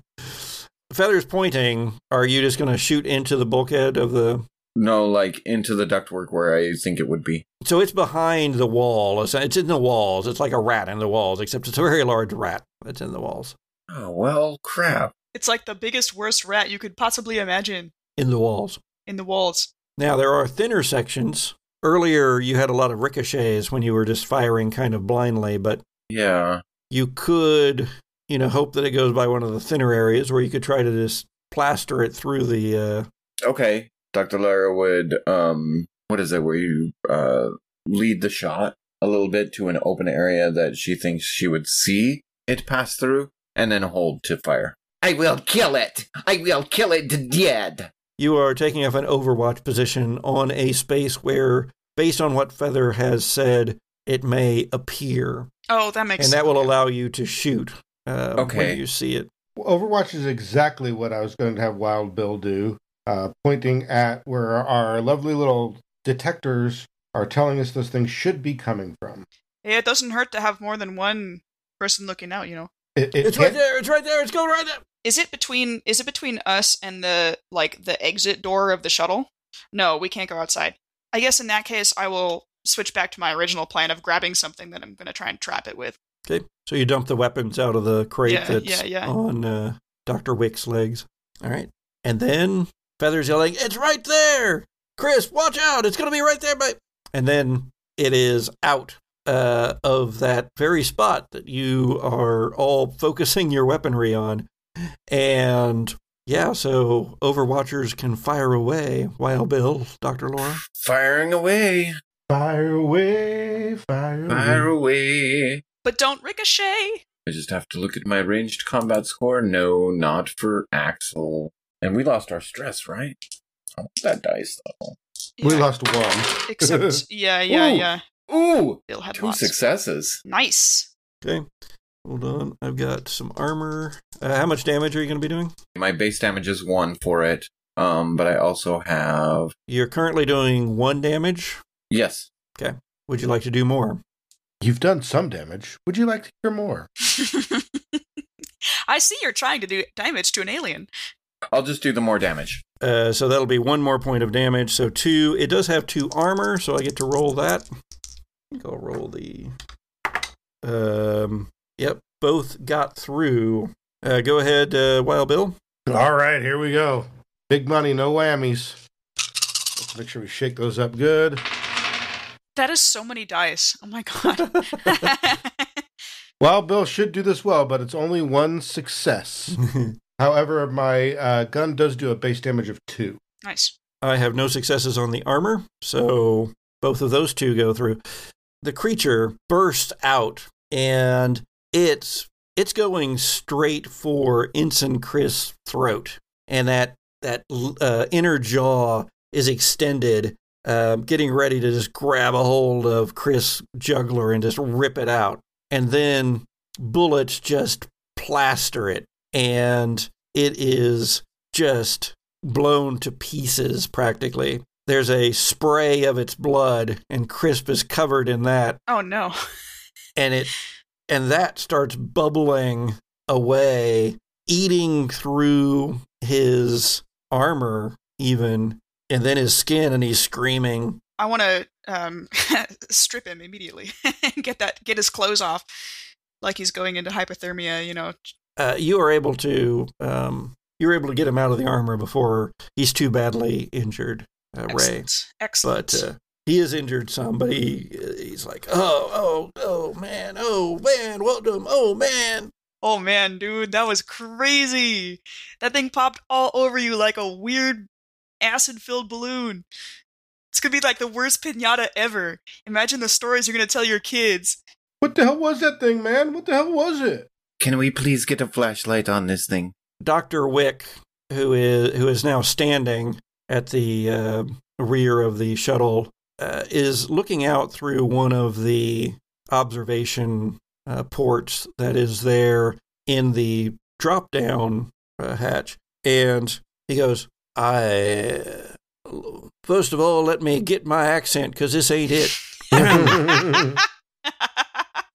Feather's pointing. Are you just going to shoot into the bulkhead of the. No, like into the ductwork where I think it would be. So it's behind the wall. It's, it's in the walls. It's like a rat in the walls, except it's a very large rat that's in the walls. Oh well, crap. It's like the biggest, worst rat you could possibly imagine In the walls. in the walls. Now, there are thinner sections. Earlier, you had a lot of ricochets when you were just firing kind of blindly, but Yeah. you could, you know, hope that it goes by one of the thinner areas where you could try to just plaster it through the. Uh, Okay. Dr. Lara would um what is it where you uh lead the shot a little bit to an open area that she thinks she would see it pass through and then hold to fire. I will kill it. I will kill it dead. you are taking up an overwatch position on a space where, based on what Feather has said, it may appear, Oh, that makes sense. and that will allow you to shoot uh, Okay. when you see it. Overwatch is exactly what I was going to have Wild Bill do, uh, pointing at where our lovely little detectors are telling us those things should be coming from. Yeah, it doesn't hurt to have more than one person looking out. You know, It, it It's right can't- there. It's right there. It's going right there. is it between is it between us and the like the exit door of the shuttle? No, we can't go outside. I guess in that case, I will switch back to my original plan of grabbing something that I'm going to try and trap it with. Okay, so you dump the weapons out of the crate Yeah, that's yeah, yeah. on uh, Doctor Wick's legs. All right, and then Feather's yelling, "It's right there, Chris! Watch out! It's going to be right there!" But and then it is out uh, of that very spot that you are all focusing your weaponry on, and yeah, so Overwatchers can fire away. Wild Bill, Doctor Laura. Firing away. Fire away, fire away. Fire away. But don't ricochet. I just have to look at my ranged combat score. No, not for Axel. And we lost our stress, right? I want that dice though. We lost one. Except, yeah, yeah, Ooh. yeah. Ooh, Bill had two lots. successes. Nice. Okay, hold on. I've got some armor. Uh, how much damage are you going to be doing? My base damage is one for it. Um, but I also have You're currently doing one damage. Yes. Okay. Would you like to do more? You've done some damage. Would you like to hear more? I see you're trying to do damage to an alien. I'll just do the more damage. Uh, so that'll be one more point of damage. So two. It does have two armor, so I get to roll that. I think I'll roll the. Um. Yep, both got through. Uh, go ahead, uh, Wild Bill. All right, here we go. Big money, no whammies. Let's make sure we shake those up good. That is so many dice. Oh my god. Well, Bill should do this well, but it's only one success. However, my uh, gun does do a base damage of two. nice. I have no successes on the armor, so both of those two go through. The creature bursts out, and it's it's going straight for Ensign Chris' throat, and that that uh, inner jaw is extended, um, getting ready to just grab a hold of Chris' jugular and just rip it out, and then bullets just plaster it, and it is just blown to pieces practically. There's a spray of its blood, and Crisp is covered in that, Oh no. and it and that starts bubbling away, eating through his armor even, and then his skin, and he's screaming. I want to um, strip him immediately and get that get his clothes off, like he's going into hypothermia. You know. Uh, you are able to um, you're able to get him out of the armor before he's too badly injured, uh, Ray. Excellent. Excellent. but uh, he is injured some. But he he's like, oh, oh, oh man, oh man, welcome, oh man. oh man, dude, that was crazy. That thing popped all over you like a weird acid-filled balloon. It's gonna be like the worst pinata ever. Imagine the stories you're gonna tell your kids. What the hell was that thing, man? What the hell was it? Can we please get a flashlight on this thing? Dr. Wick, who is who is now standing at the uh, rear of the shuttle, uh, is looking out through one of the observation uh, ports that is there in the drop down uh, hatch, and he goes, "I first of all, let me get my accent because this ain't it."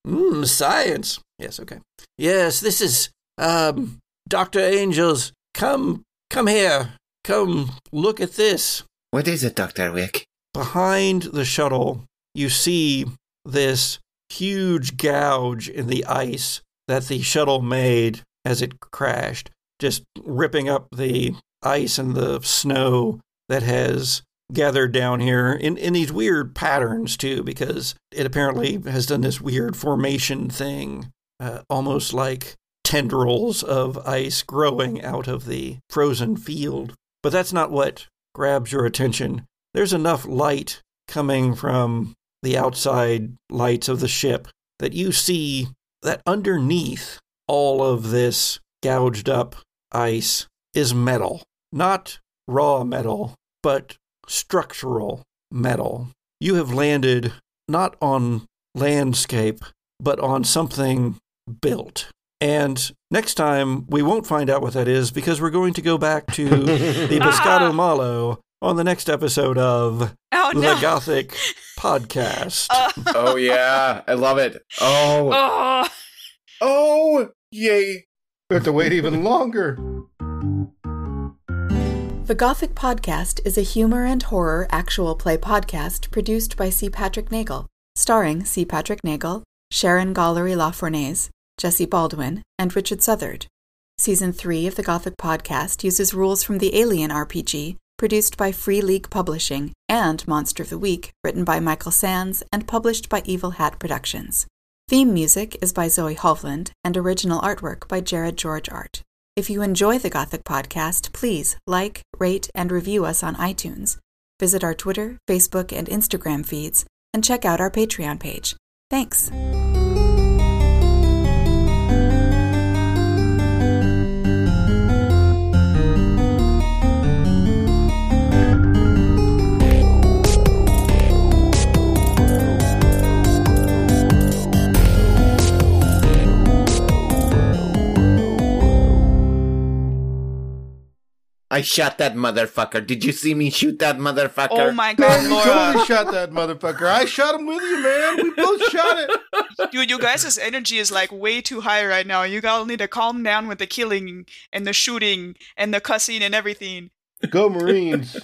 mm, science. Yes, okay. Yes, this is um, Doctor Angels. Come, come here. Come look at this. What is it, Doctor Wick? Behind the shuttle, you see this huge gouge in the ice that the shuttle made as it crashed, just ripping up the ice and the snow that has gathered down here in, in these weird patterns, too, because it apparently has done this weird formation thing, uh, almost like tendrils of ice growing out of the frozen field. But that's not what grabs your attention. There's enough light coming from the outside lights of the ship that you see that underneath all of this gouged up ice is metal. Not raw metal, but structural metal. You have landed not on landscape, but on something built. And next time, we won't find out what that is because we're going to go back to the Pescado Malo on the next episode of oh, the. Gothic Podcast. Uh, Oh yeah, I love it. Oh, oh. oh, yay! We have to wait even longer. The Gothic Podcast is a humor and horror actual play podcast produced by C. Patrick Neagle, starring C. Patrick Neagle, Sharon Gollery LaFournese, Jesse Baldwin, and Richard Southard. Season 3 of the Gothic Podcast uses rules from the Alien RPG, produced by Free League Publishing, and Monster of the Week, written by Michael Sands and published by Evil Hat Productions. Theme music is by Zoe Hovland and original artwork by Jared George Art. If you enjoy the Gothic Podcast, please like, rate, and review us on iTunes. Visit our Twitter, Facebook, and Instagram feeds, and check out our Patreon page. Thanks. I shot that motherfucker. Did you see me shoot that motherfucker? oh my god, Man, god, you totally shot that motherfucker. I shot him with you, man. We both shot it. Dude, you guys' energy is like way too high right now. You all need to calm down with the killing and the shooting and the cussing and everything. Go Marines.